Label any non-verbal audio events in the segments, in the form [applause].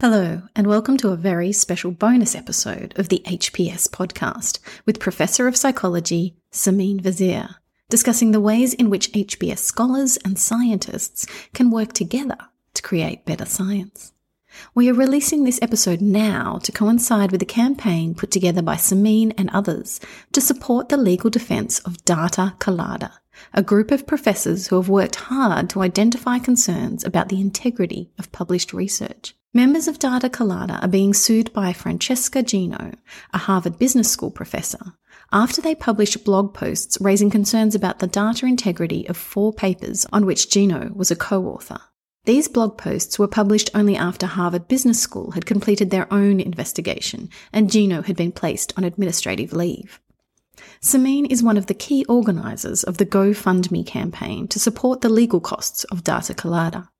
Hello, and welcome to a very special bonus episode of the HPS podcast with Professor of Psychology Simine Vazire, discussing the ways in which HPS scholars and scientists can work together to create better science. We are releasing this episode now to coincide with a campaign put together by Simine and others to support the legal defence of Data Colada, a group of professors who have worked hard to identify concerns about the integrity of published research. Members of Data Colada are being sued by Francesca Gino, a Harvard Business School professor, after they published blog posts raising concerns about the data integrity of four papers on which Gino was a co author. These blog posts were published only after Harvard Business School had completed their own investigation and Gino had been placed on administrative leave. Simine is one of the key organisers of the GoFundMe campaign to support the legal costs of Data Colada.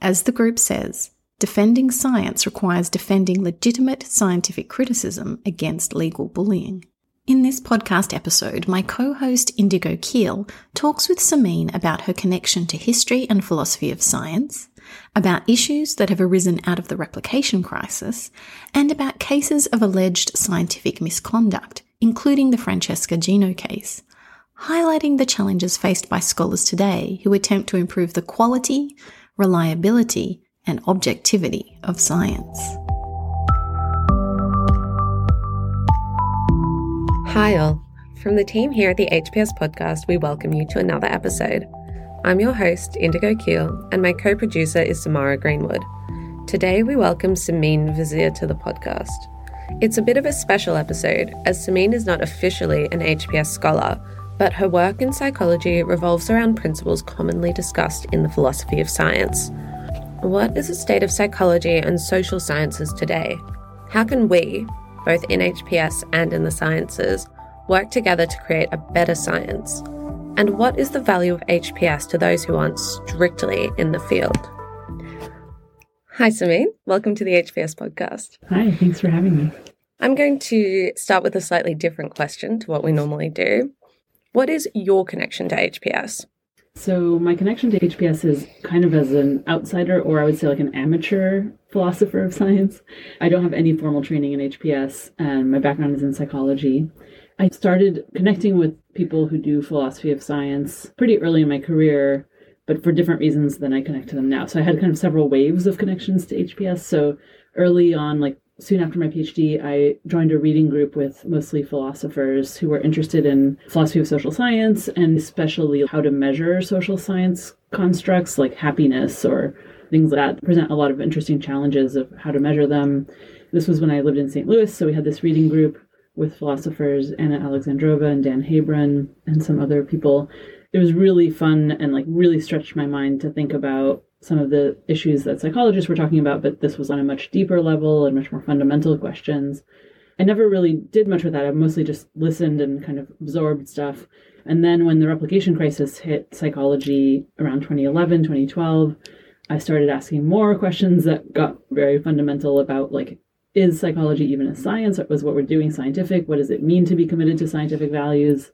As the group says, defending science requires defending legitimate scientific criticism against legal bullying. In this podcast episode, my co host Indigo Keel talks with Simine about her connection to history and philosophy of science, about issues that have arisen out of the replication crisis, and about cases of alleged scientific misconduct, including the Francesca Gino case, highlighting the challenges faced by scholars today who attempt to improve the quality, reliability, and objectivity of science. Hi, all. From the team here at the HPS podcast, we welcome you to another episode. I'm your host, Indigo Keel, and my co producer is Samara Greenwood. Today, we welcome Simine Vazire to the podcast. It's a bit of a special episode, as Simine is not officially an HPS scholar, but her work in psychology revolves around principles commonly discussed in the philosophy of science. What is the state of psychology and social sciences today? How can we, both in HPS and in the sciences, work together to create a better science? And what is the value of HPS to those who aren't strictly in the field? Hi, Simine. Welcome to the HPS podcast. Hi, thanks for having me. I'm going to start with a slightly different question to what we normally do. What is your connection to HPS? So, my connection to HPS is kind of as an outsider, or I would say like an amateur philosopher of science. I don't have any formal training in HPS, and my background is in psychology. I started connecting with people who do philosophy of science pretty early in my career, but for different reasons than I connect to them now. So, I had kind of several waves of connections to HPS. So, early on, like soon after my PhD, I joined a reading group with mostly philosophers who were interested in philosophy of social science and especially how to measure social science constructs like happiness or things that present a lot of interesting challenges of how to measure them. This was when I lived in St. Louis, so we had this reading group with philosophers Anna Alexandrova and Dan Haybron and some other people. It was really fun and like really stretched my mind to think about some of the issues that psychologists were talking about, but this was on a much deeper level and much more fundamental questions. I never really did much with that. I mostly just listened and kind of absorbed stuff. And then when the replication crisis hit psychology around 2011, 2012, I started asking more questions that got very fundamental about like, is psychology even a science? Was what we're doing scientific? What does it mean to be committed to scientific values?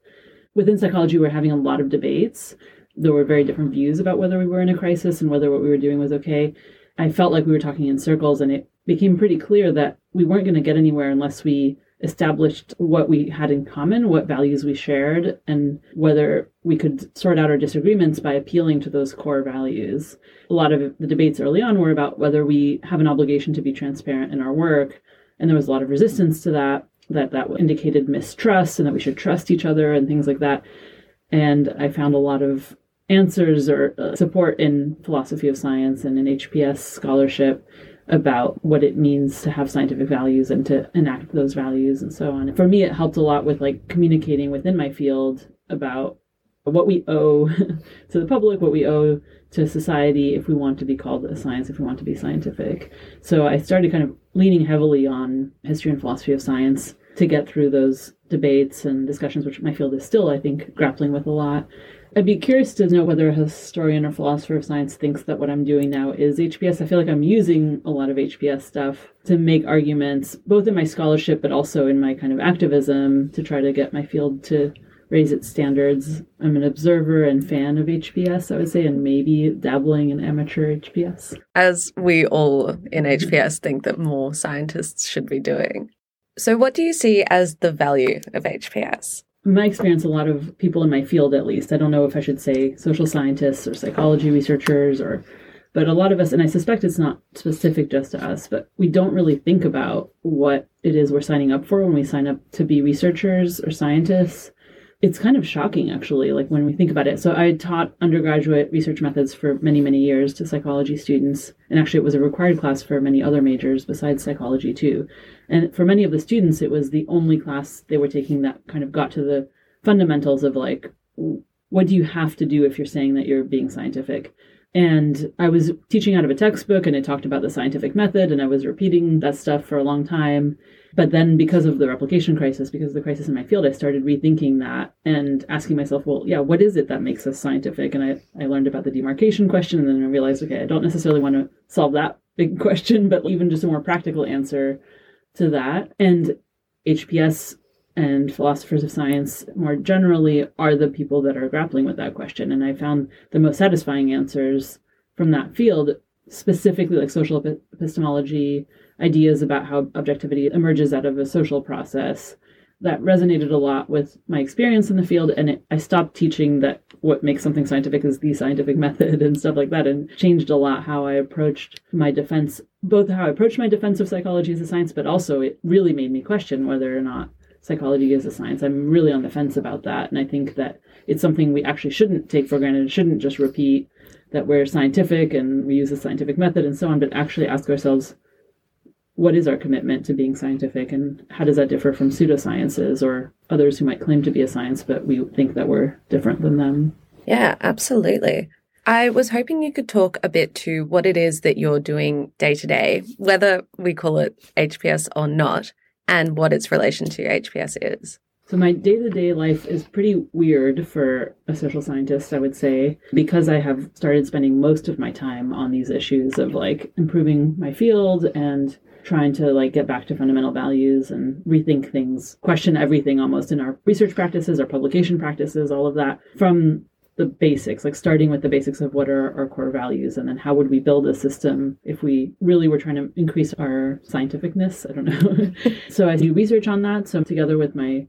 Within psychology, we're having a lot of debates there were very different views about whether we were in a crisis and whether what we were doing was okay. I felt like we were talking in circles, and it became pretty clear that we weren't going to get anywhere unless we established what we had in common, what values we shared, and whether we could sort out our disagreements by appealing to those core values. A lot of the debates early on were about whether we have an obligation to be transparent in our work, and there was a lot of resistance to that, that that indicated mistrust and that we should trust each other and things like that. And I found a lot of answers or uh, support in philosophy of science and in HPS scholarship about what it means to have scientific values and to enact those values and so on. For me, it helped a lot with like communicating within my field about what we owe [laughs] to the public, what we owe to society if we want to be called a science, if we want to be scientific. So I started kind of leaning heavily on history and philosophy of science to get through those debates and discussions, which my field is still, I think, grappling with a lot. I'd be curious to know whether a historian or philosopher of science thinks that what I'm doing now is HPS. I feel like I'm using a lot of HPS stuff to make arguments, both in my scholarship, but also in my kind of activism to try to get my field to raise its standards. I'm an observer and fan of HPS, I would say, and maybe dabbling in amateur HPS. As we all in HPS think that more scientists should be doing. So, what do you see as the value of HPS? My experience, a lot of people in my field, at least, I don't know if I should say social scientists or psychology researchers or but a lot of us, and I suspect it's not specific just to us, but we don't really think about what it is we're signing up for when we sign up to be researchers or scientists. It's kind of shocking, actually, like when we think about it. So I taught undergraduate research methods for many, many years to psychology students. And actually, it was a required class for many other majors besides psychology, too. And for many of the students, it was the only class they were taking that kind of got to the fundamentals of like, what do you have to do if you're saying that you're being scientific? And I was teaching out of a textbook and it talked about the scientific method, and I was repeating that stuff for a long time. But then, because of the replication crisis, because of the crisis in my field, I started rethinking that and asking myself, well, yeah, what is it that makes us scientific? And I, I learned about the demarcation question, and then I realized, okay, I don't necessarily want to solve that [laughs] big question, but even just a more practical answer to that. And HPS and philosophers of science more generally are the people that are grappling with that question. And I found the most satisfying answers from that field, specifically like social epistemology, ideas about how objectivity emerges out of a social process. That resonated a lot with my experience in the field, and it, I stopped teaching that what makes something scientific is the scientific [laughs] method and stuff like that, and changed a lot how I approached my defense, both how I approached my defense of psychology as a science, but also it really made me question whether or not psychology is a science. I'm really on the fence about that. And I think that it's something we actually shouldn't take for granted. Shouldn't just repeat that we're scientific and we use a scientific method and so on, but actually ask ourselves, what is our commitment to being scientific and how does that differ from pseudosciences or others who might claim to be a science, but we think that we're different than them? Yeah, absolutely. I was hoping you could talk a bit to what it is that you're doing day to day, whether we call it HPS or not and what its relation to HPS is. So, my day to day life is pretty weird for a social scientist, I would say, because I have started spending most of my time on these issues of like improving my field and trying to like get back to fundamental values and rethink things, question everything almost in our research practices, our publication practices, all of that from the basics, like starting with the basics of what are our core values and then how would we build a system if we really were trying to increase our scientificness. I don't know. [laughs] so I do research on that. So together with my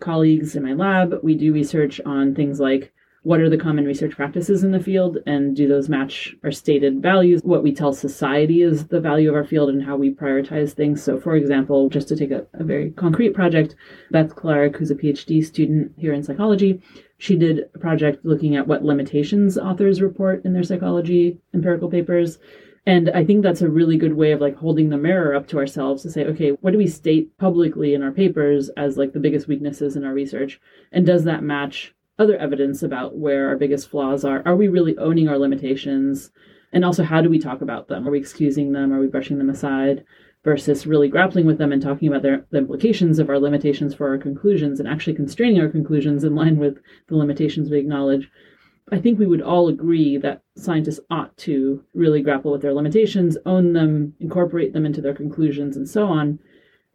colleagues in my lab, we do research on things like what are the common research practices in the field and do those match our stated values what we tell society is the value of our field and how we prioritize things so for example just to take a, a very concrete project beth clarke who's a phd student here in psychology she did a project looking at what limitations authors report in their psychology empirical papers. And I think that's a really good way of like holding the mirror up to ourselves to say, okay, what do we state publicly in our papers as like the biggest weaknesses in our research? And does that match other evidence about where our biggest flaws are? Are we really owning our limitations? And also, how do we talk about them? Are we excusing them? Are we brushing them aside? versus really grappling with them and talking about their, the implications of our limitations for our conclusions and actually constraining our conclusions in line with the limitations we acknowledge. I think we would all agree that scientists ought to really grapple with their limitations, own them, incorporate them into their conclusions, and so on.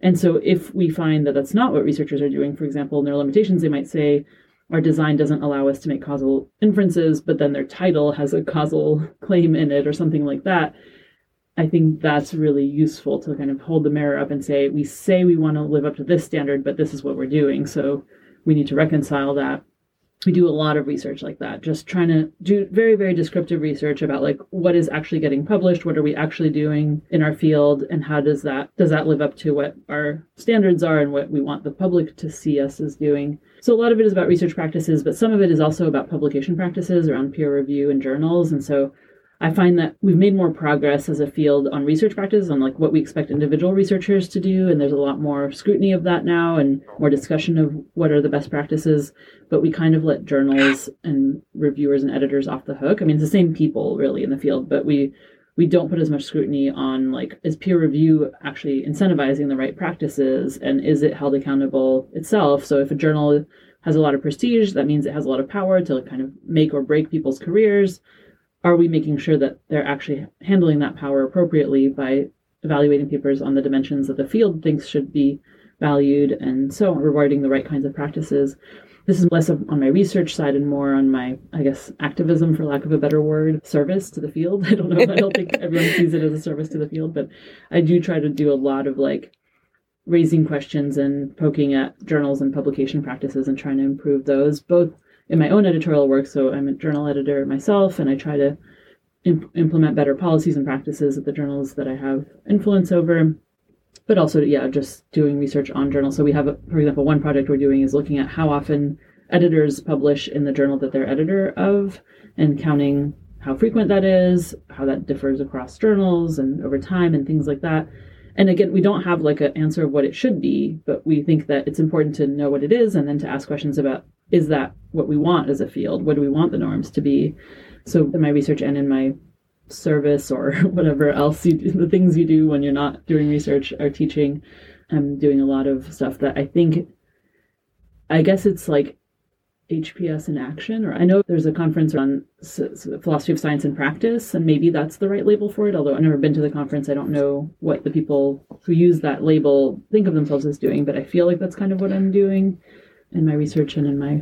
And so, if we find that that's not what researchers are doing, for example, in their limitations, they might say, our design doesn't allow us to make causal inferences, but then their title has a causal [laughs] claim in it or something like that. I think that's really useful to kind of hold the mirror up and say, we say we want to live up to this standard, but this is what we're doing. So we need to reconcile that. We do a lot of research like that, just trying to do very, very descriptive research about like what is actually getting published, what are we actually doing in our field, and how does that does that live up to what our standards are and what we want the public to see us as doing. So a lot of it is about research practices, but some of it is also about publication practices around peer review and journals. And so I find that we've made more progress as a field on research practices, on like what we expect individual researchers to do, and there's a lot more scrutiny of that now and more discussion of what are the best practices. But we kind of let journals and reviewers and editors off the hook. I mean, it's the same people really in the field, but we we don't put as much scrutiny on like is peer review actually incentivizing the right practices and is it held accountable itself? So if a journal has a lot of prestige, that means it has a lot of power to kind of make or break people's careers are we making sure that they're actually handling that power appropriately by evaluating papers on the dimensions that the field thinks should be valued and so rewarding the right kinds of practices. This is less on my research side and more on my, I guess, activism, for lack of a better word, service to the field. [laughs] I don't know. I don't think everyone sees it as a service to the field, but I do try to do a lot of like raising questions and poking at journals and publication practices and trying to improve those, both in my own editorial work. So I'm a journal editor myself, and I try to imp- implement better policies and practices at the journals that I have influence over but also yeah just doing research on journals so we have for example one project we're doing is looking at how often editors publish in the journal that they're editor of and counting how frequent that is how that differs across journals and over time and things like that and again we don't have like an answer of what it should be but we think that it's important to know what it is and then to ask questions about is that what we want as a field what do we want the norms to be so in my research and in my service or [laughs] whatever else you do, the things you do when you're not doing research or teaching. I'm doing a lot of stuff that I think, I guess it's like HPS in action, or I know there's a conference on philosophy of science in practice, and maybe that's the right label for it. Although I've never been to the conference, I don't know what the people who use that label think of themselves as doing, but I feel like that's kind of what I'm doing in my research and in my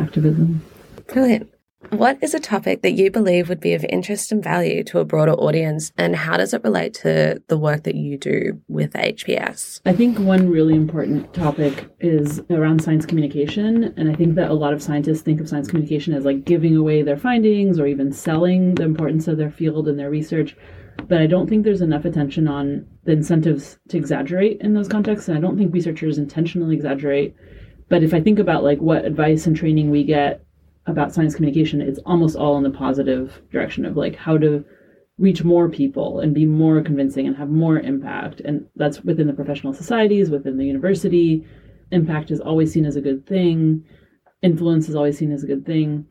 activism. Brilliant. What is a topic that you believe would be of interest and value to a broader audience, and how does it relate to the work that you do with HPS? I think one really important topic is around science communication. And I think that a lot of scientists think of science communication as like giving away their findings or even selling the importance of their field and their research. But I don't think there's enough attention on the incentives to exaggerate in those contexts. And I don't think researchers intentionally exaggerate. But if I think about like what advice and training we get about science communication, it's almost all in the positive direction of like how to reach more people and be more convincing and have more impact. And that's within the professional societies, within the university. Impact is always seen as a good thing. Influence is always seen as a good thing.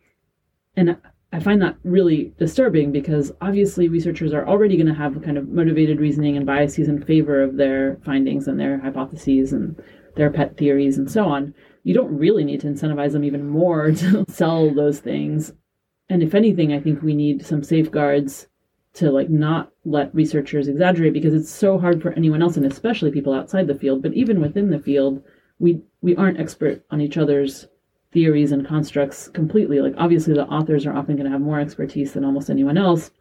And I find that really disturbing because obviously researchers are already going to have kind of motivated reasoning and biases in favor of their findings and their hypotheses and their pet theories and so on you don't really need to incentivize them even more [laughs] to sell those things. And if anything, I think we need some safeguards to like not let researchers exaggerate because it's so hard for anyone else and especially people outside the field, but even within the field, we we aren't expert on each other's theories and constructs completely. Like obviously the authors are often going to have more expertise than almost anyone else.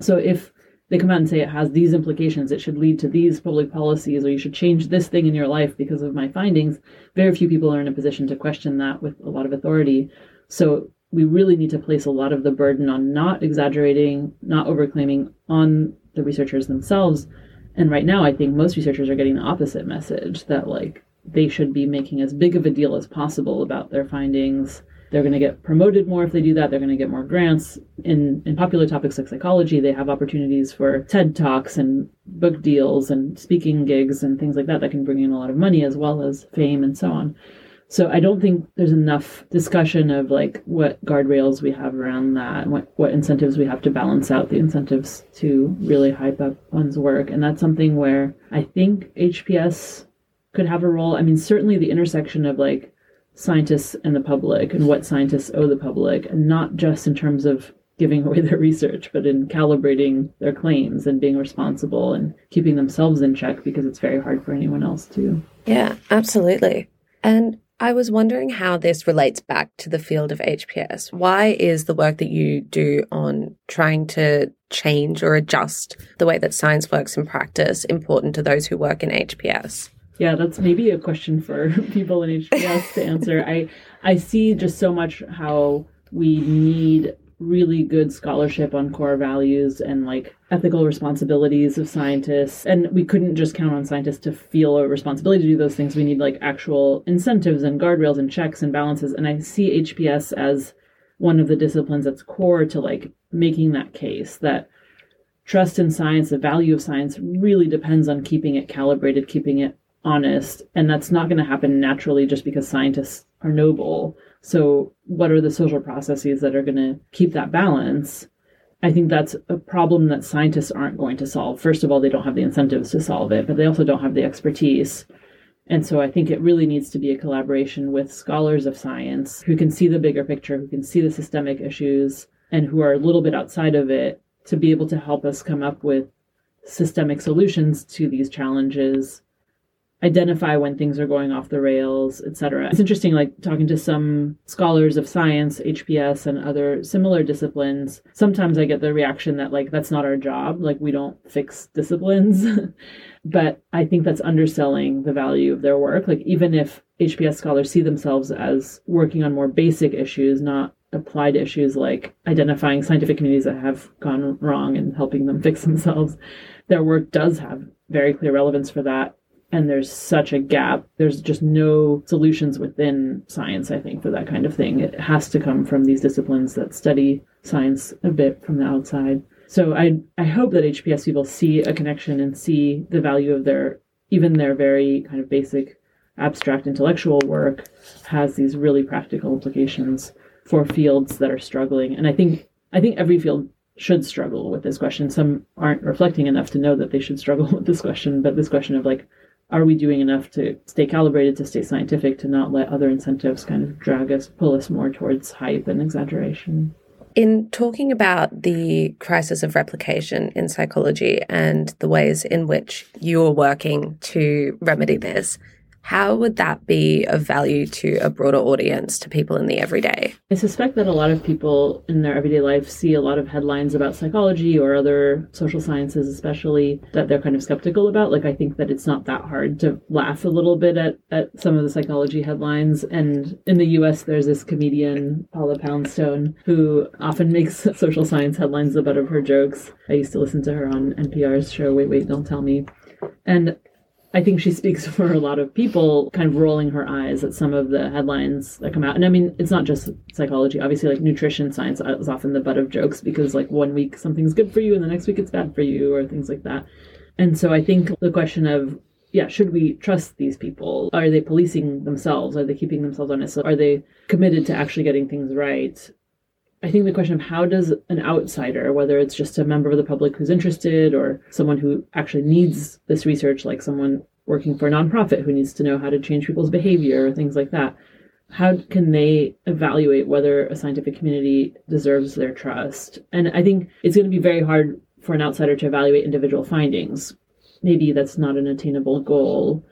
So if they come out and say it has these implications, it should lead to these public policies, or you should change this thing in your life because of my findings, very few people are in a position to question that with a lot of authority. So we really need to place a lot of the burden on not exaggerating, not overclaiming on the researchers themselves. And right now, I think most researchers are getting the opposite message that, like, they should be making as big of a deal as possible about their findings they're going to get promoted more if they do that. They're going to get more grants. In, in popular topics like psychology, they have opportunities for TED Talks and book deals and speaking gigs and things like that that can bring in a lot of money as well as fame and so on. So I don't think there's enough discussion of like what guardrails we have around that, what what incentives we have to balance out the incentives to really hype up one's work, and that's something where I think HPS could have a role. I mean, certainly the intersection of like scientists and the public and what scientists owe the public, and not just in terms of giving away their [laughs] research, but in calibrating their claims and being responsible and keeping themselves in check because it's very hard for anyone else to. Yeah, absolutely. And I was wondering how this relates back to the field of HPS. Why is the work that you do on trying to change or adjust the way that science works in practice important to those who work in HPS? Yeah, that's maybe a question for [laughs] people in HPS to answer. I I see just so much how we need really good scholarship on core values and like ethical responsibilities of scientists. And we couldn't just count on scientists to feel a responsibility to do those things. We need like actual incentives and guardrails and checks and balances. And i see hps as one of the disciplines that's core to like making that case that trust in science the value of science really depends on keeping it calibrated keeping it honest and that's not going to happen naturally just because scientists are noble. So what are the social processes that are going to keep that balance? I think that's a problem that scientists aren't going to solve. First of all they don't have the incentives to solve it but they also don't have the expertise. And so i think it really needs to be a collaboration with scholars of science who can see the bigger picture who can see the systemic issues and who are a little bit outside of it to be able to help us come up with systemic solutions to these challenges identify when things are going off the rails, etc. It's interesting, like talking to some scholars of science, HPS, and other similar disciplines. Sometimes I get the reaction that, like, that's not our job. Like, we don't fix disciplines. [laughs] but I think that's underselling the value of their work. Like, even if HPS scholars see themselves as working on more basic issues, not applied issues like identifying scientific communities that have gone wrong and helping them [laughs] fix themselves, their work does have very clear relevance for that and there's such a gap. There's just no solutions within science, I think, for that kind of thing. It has to come from these disciplines that study science a bit from the outside. So I I hope that HPS people see a connection and see the value of their even their very kind of basic abstract intellectual work has these really practical implications for fields that are struggling. And I think I think every field should struggle with this question. Some aren't reflecting enough to know that they should struggle [laughs] with this question, but this question of like are we doing enough to stay calibrated, to stay scientific, to not let other incentives kind of drag us, pull us more towards hype and exaggeration? In talking about the crisis of replication in psychology and the ways in which you are working to remedy this, how would that be of value to a broader audience, to people in the everyday? I suspect that a lot of people in their everyday life see a lot of headlines about psychology or other social sciences, especially that they're kind of skeptical about. Like, I think that it's not that hard to laugh a little bit at, at some of the psychology headlines. And in the US, there's this comedian, Paula Poundstone, who often makes [laughs] social science headlines the butt of her jokes. I used to listen to her on NPR's show, Wait, Wait, Don't Tell Me. And I think she speaks [laughs] for a lot of people, kind of rolling her eyes at some of the headlines that come out. And I mean, it's not just psychology. Obviously, like nutrition science is often the butt of jokes because, like, one week something's good for you and the next week it's bad for you, or things like that. And so I think the question of, yeah, should we trust these people? Are they policing themselves? Are they keeping themselves honest? Are they committed to actually getting things right? I think the question of how does an outsider, whether it's just a member of the public who's interested or someone who actually needs this research, like someone working for a nonprofit who needs to know how to change people's behavior or things like that, how can they evaluate whether a scientific community deserves their trust? And I think it's going to be very hard for an outsider to evaluate individual findings. Maybe that's not an attainable goal,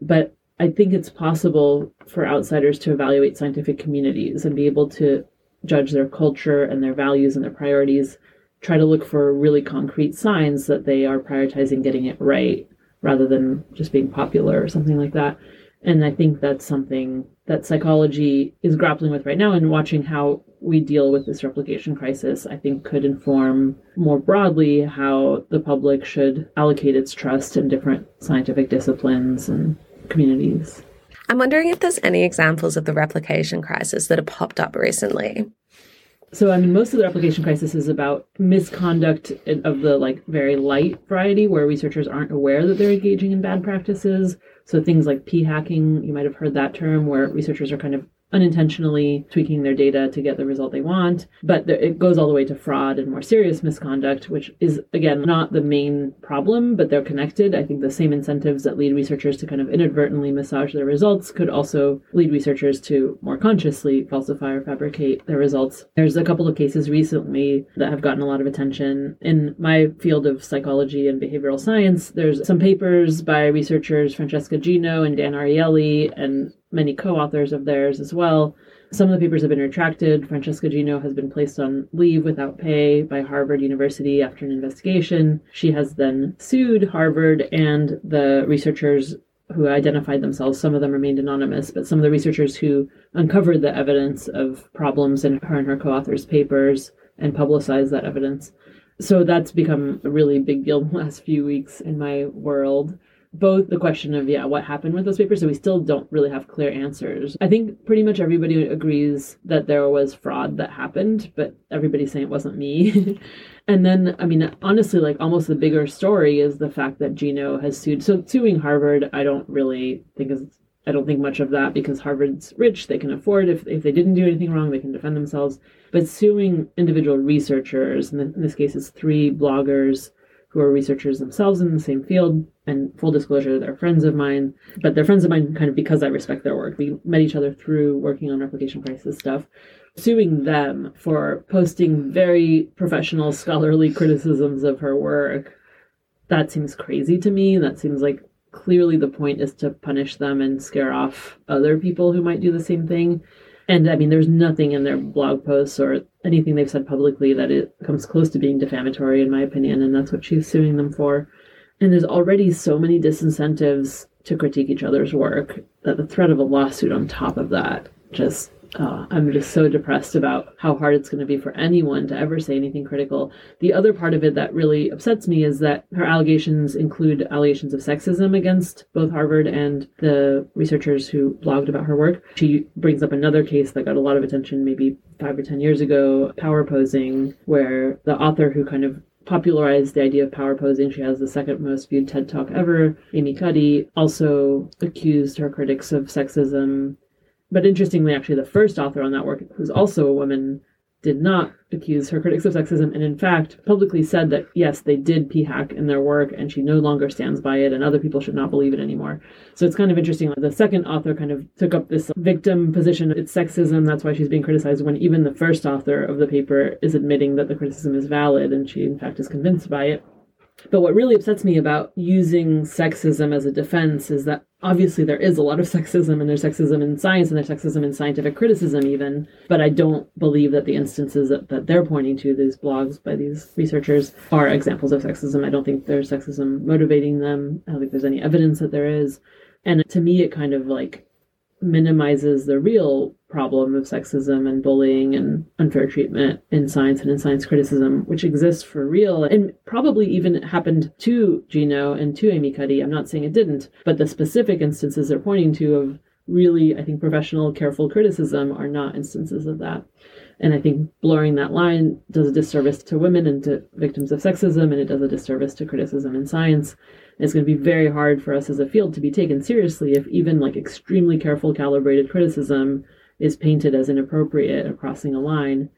but I think it's possible for outsiders to evaluate scientific communities and be able to judge their culture and their values and their priorities, try to look for really concrete signs that they are prioritizing getting it right rather than just being popular or something like that. And I think that's something that psychology is grappling with right now and watching how we deal with this replication crisis, I think could inform more broadly how the public should allocate its trust in different scientific disciplines and communities. I'm wondering if there's any examples of the replication crisis that have popped up recently. So, I mean, most of the replication crisis is about misconduct of the like very light variety where researchers aren't aware that they're engaging in bad practices. So, things like p hacking, you might have heard that term, where researchers are kind of unintentionally tweaking their data to get the result they want. But it goes all the way to fraud and more serious misconduct, which is, again, not the main problem, but they're connected. I think the same incentives that lead researchers to kind of inadvertently massage their results could also lead researchers to more consciously falsify or fabricate their results. There's a couple of cases recently that have gotten a lot of attention. In my field of psychology and behavioral science, there's some papers by researchers Francesca Gino and Dan Ariely and many co authors of theirs as well. Some of the papers have been retracted. Francesca Gino has been placed on leave without pay by Harvard University after an investigation. She has then sued Harvard and the researchers who identified themselves. Some of them remained anonymous, but some of the researchers who uncovered the evidence of problems in her and her co authors' papers and publicized that evidence. So that's become a really big deal in the last few weeks in my world both the question of yeah what happened with those papers so we still don't really have clear answers i think pretty much everybody agrees that there was fraud that happened but everybody's saying it wasn't me [laughs] and then i mean honestly like almost the bigger story is the fact that gino has sued so suing harvard i don't really think is I don't think much of that because Harvard's rich. They can afford, if, if they didn't do anything wrong, they can defend themselves. But suing individual researchers, and in this case, it's three bloggers who are researchers themselves in the same field. And full disclosure, they're friends of mine, but they're friends of mine kind of because I respect their work. We met each other through working on replication crisis stuff. Suing them for posting very professional, scholarly criticisms of her work, that seems crazy to me. That seems like clearly the point is to punish them and scare off other people who might do the same thing. And I mean, there's nothing in their blog posts or anything they've said publicly that it comes close to being defamatory, in my opinion, and that's what she's suing them for. And there's already so many disincentives to critique each other's work that the threat of a lawsuit on top of that just uh, I'm just so depressed about how hard it's going to be for anyone to ever say anything critical. The other part of it that really upsets me is that her allegations include allegations of sexism against both Harvard and the researchers who blogged about her work. She brings up another case that got a lot of attention maybe five or ten years ago, power posing, where the author who kind of popularized the idea of power posing. She has the second most viewed TED Talk ever. Amy Cuddy also accused her critics of sexism but interestingly, actually, the first author on that work, who's also a woman, did not accuse her critics of sexism, and in fact, publicly said that yes, they did p hack in their work, and she no longer stands by it, and other people should not believe it anymore. So it's kind of interesting. The second author kind of took up this victim position. It's sexism. That's why she's being criticized. When even the first author of the paper is admitting that the criticism is valid, and she in fact is convinced by it. But what really upsets me about using sexism as a defense is that obviously there is a lot of sexism and there's sexism in science and there's sexism in scientific criticism even but i don't believe that the instances that, that they're pointing to these blogs by these researchers are examples of sexism. I don't think there's sexism motivating them. I don't think there's any evidence that there is. And to me it kind of like minimizes the real problem of sexism and bullying and unfair treatment in science and in science criticism, which exists for real and probably even happened to Gino and to Amy Cuddy. I'm not saying it didn't, but the specific instances they're pointing to of really, I think, professional, careful criticism are not instances of that. And I think blurring that line does a disservice to women and to victims of sexism, and it does a disservice to criticism in science it's going to be very hard for us as a field to be taken seriously if even like extremely careful, calibrated criticism is painted as inappropriate or crossing a line.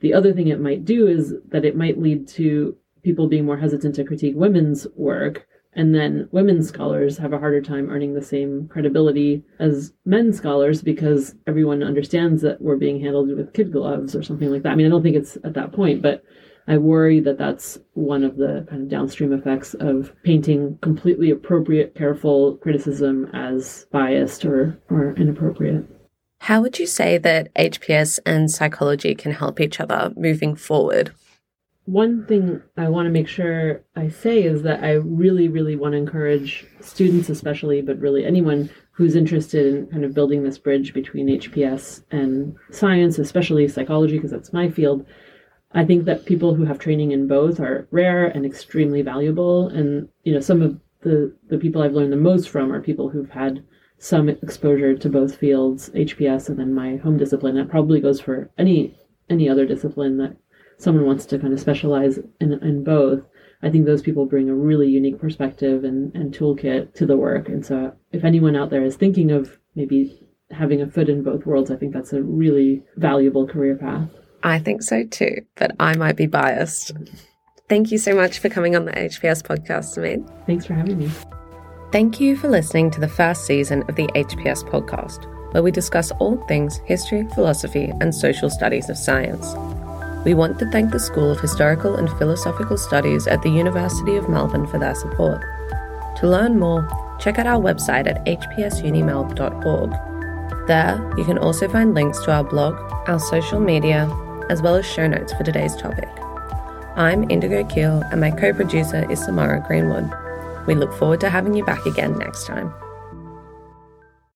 The other thing it might do is that it might lead to people being more hesitant to critique women's work. And then women's scholars have a harder time earning the same credibility as men scholars because everyone understands that we're being handled with kid gloves or something like that. I mean, I don't think it's at that point, but I worry that that's one of the kind of downstream effects of painting completely appropriate, careful criticism as biased or, or inappropriate. How would you say that HPS and psychology can help each other moving forward? One thing I want to make sure I say is that I really, really want to encourage students, especially, but really anyone who's interested in kind of building this bridge between HPS and science, especially psychology, because that's my field, I think that people who have training in both are rare and extremely valuable. And, you know, some of the, the people I've learned the most from are people who've had some exposure to both fields, HPS and then my home discipline. That probably goes for any any other discipline that someone wants to kind of specialize in, in both. I think those people bring a really unique perspective and, and toolkit to the work. And so if anyone out there is thinking of maybe having a foot in both worlds, I think that's a really valuable career path. I think so too, but I might be biased. Thank you so much for coming on the HPS podcast, Simine. Thanks for having me. Thank you for listening to the first season of the HPS podcast, where we discuss all things history, philosophy, and social studies of science. We want to thank the School of Historical and Philosophical Studies at the University of Melbourne for their support. To learn more, check out our website at hpsunimelb.org. There, you can also find links to our blog, our social media, as well as show notes for today's topic. I'm Indigo Keel, and my co producer is Samara Greenwood. We look forward to having you back again next time.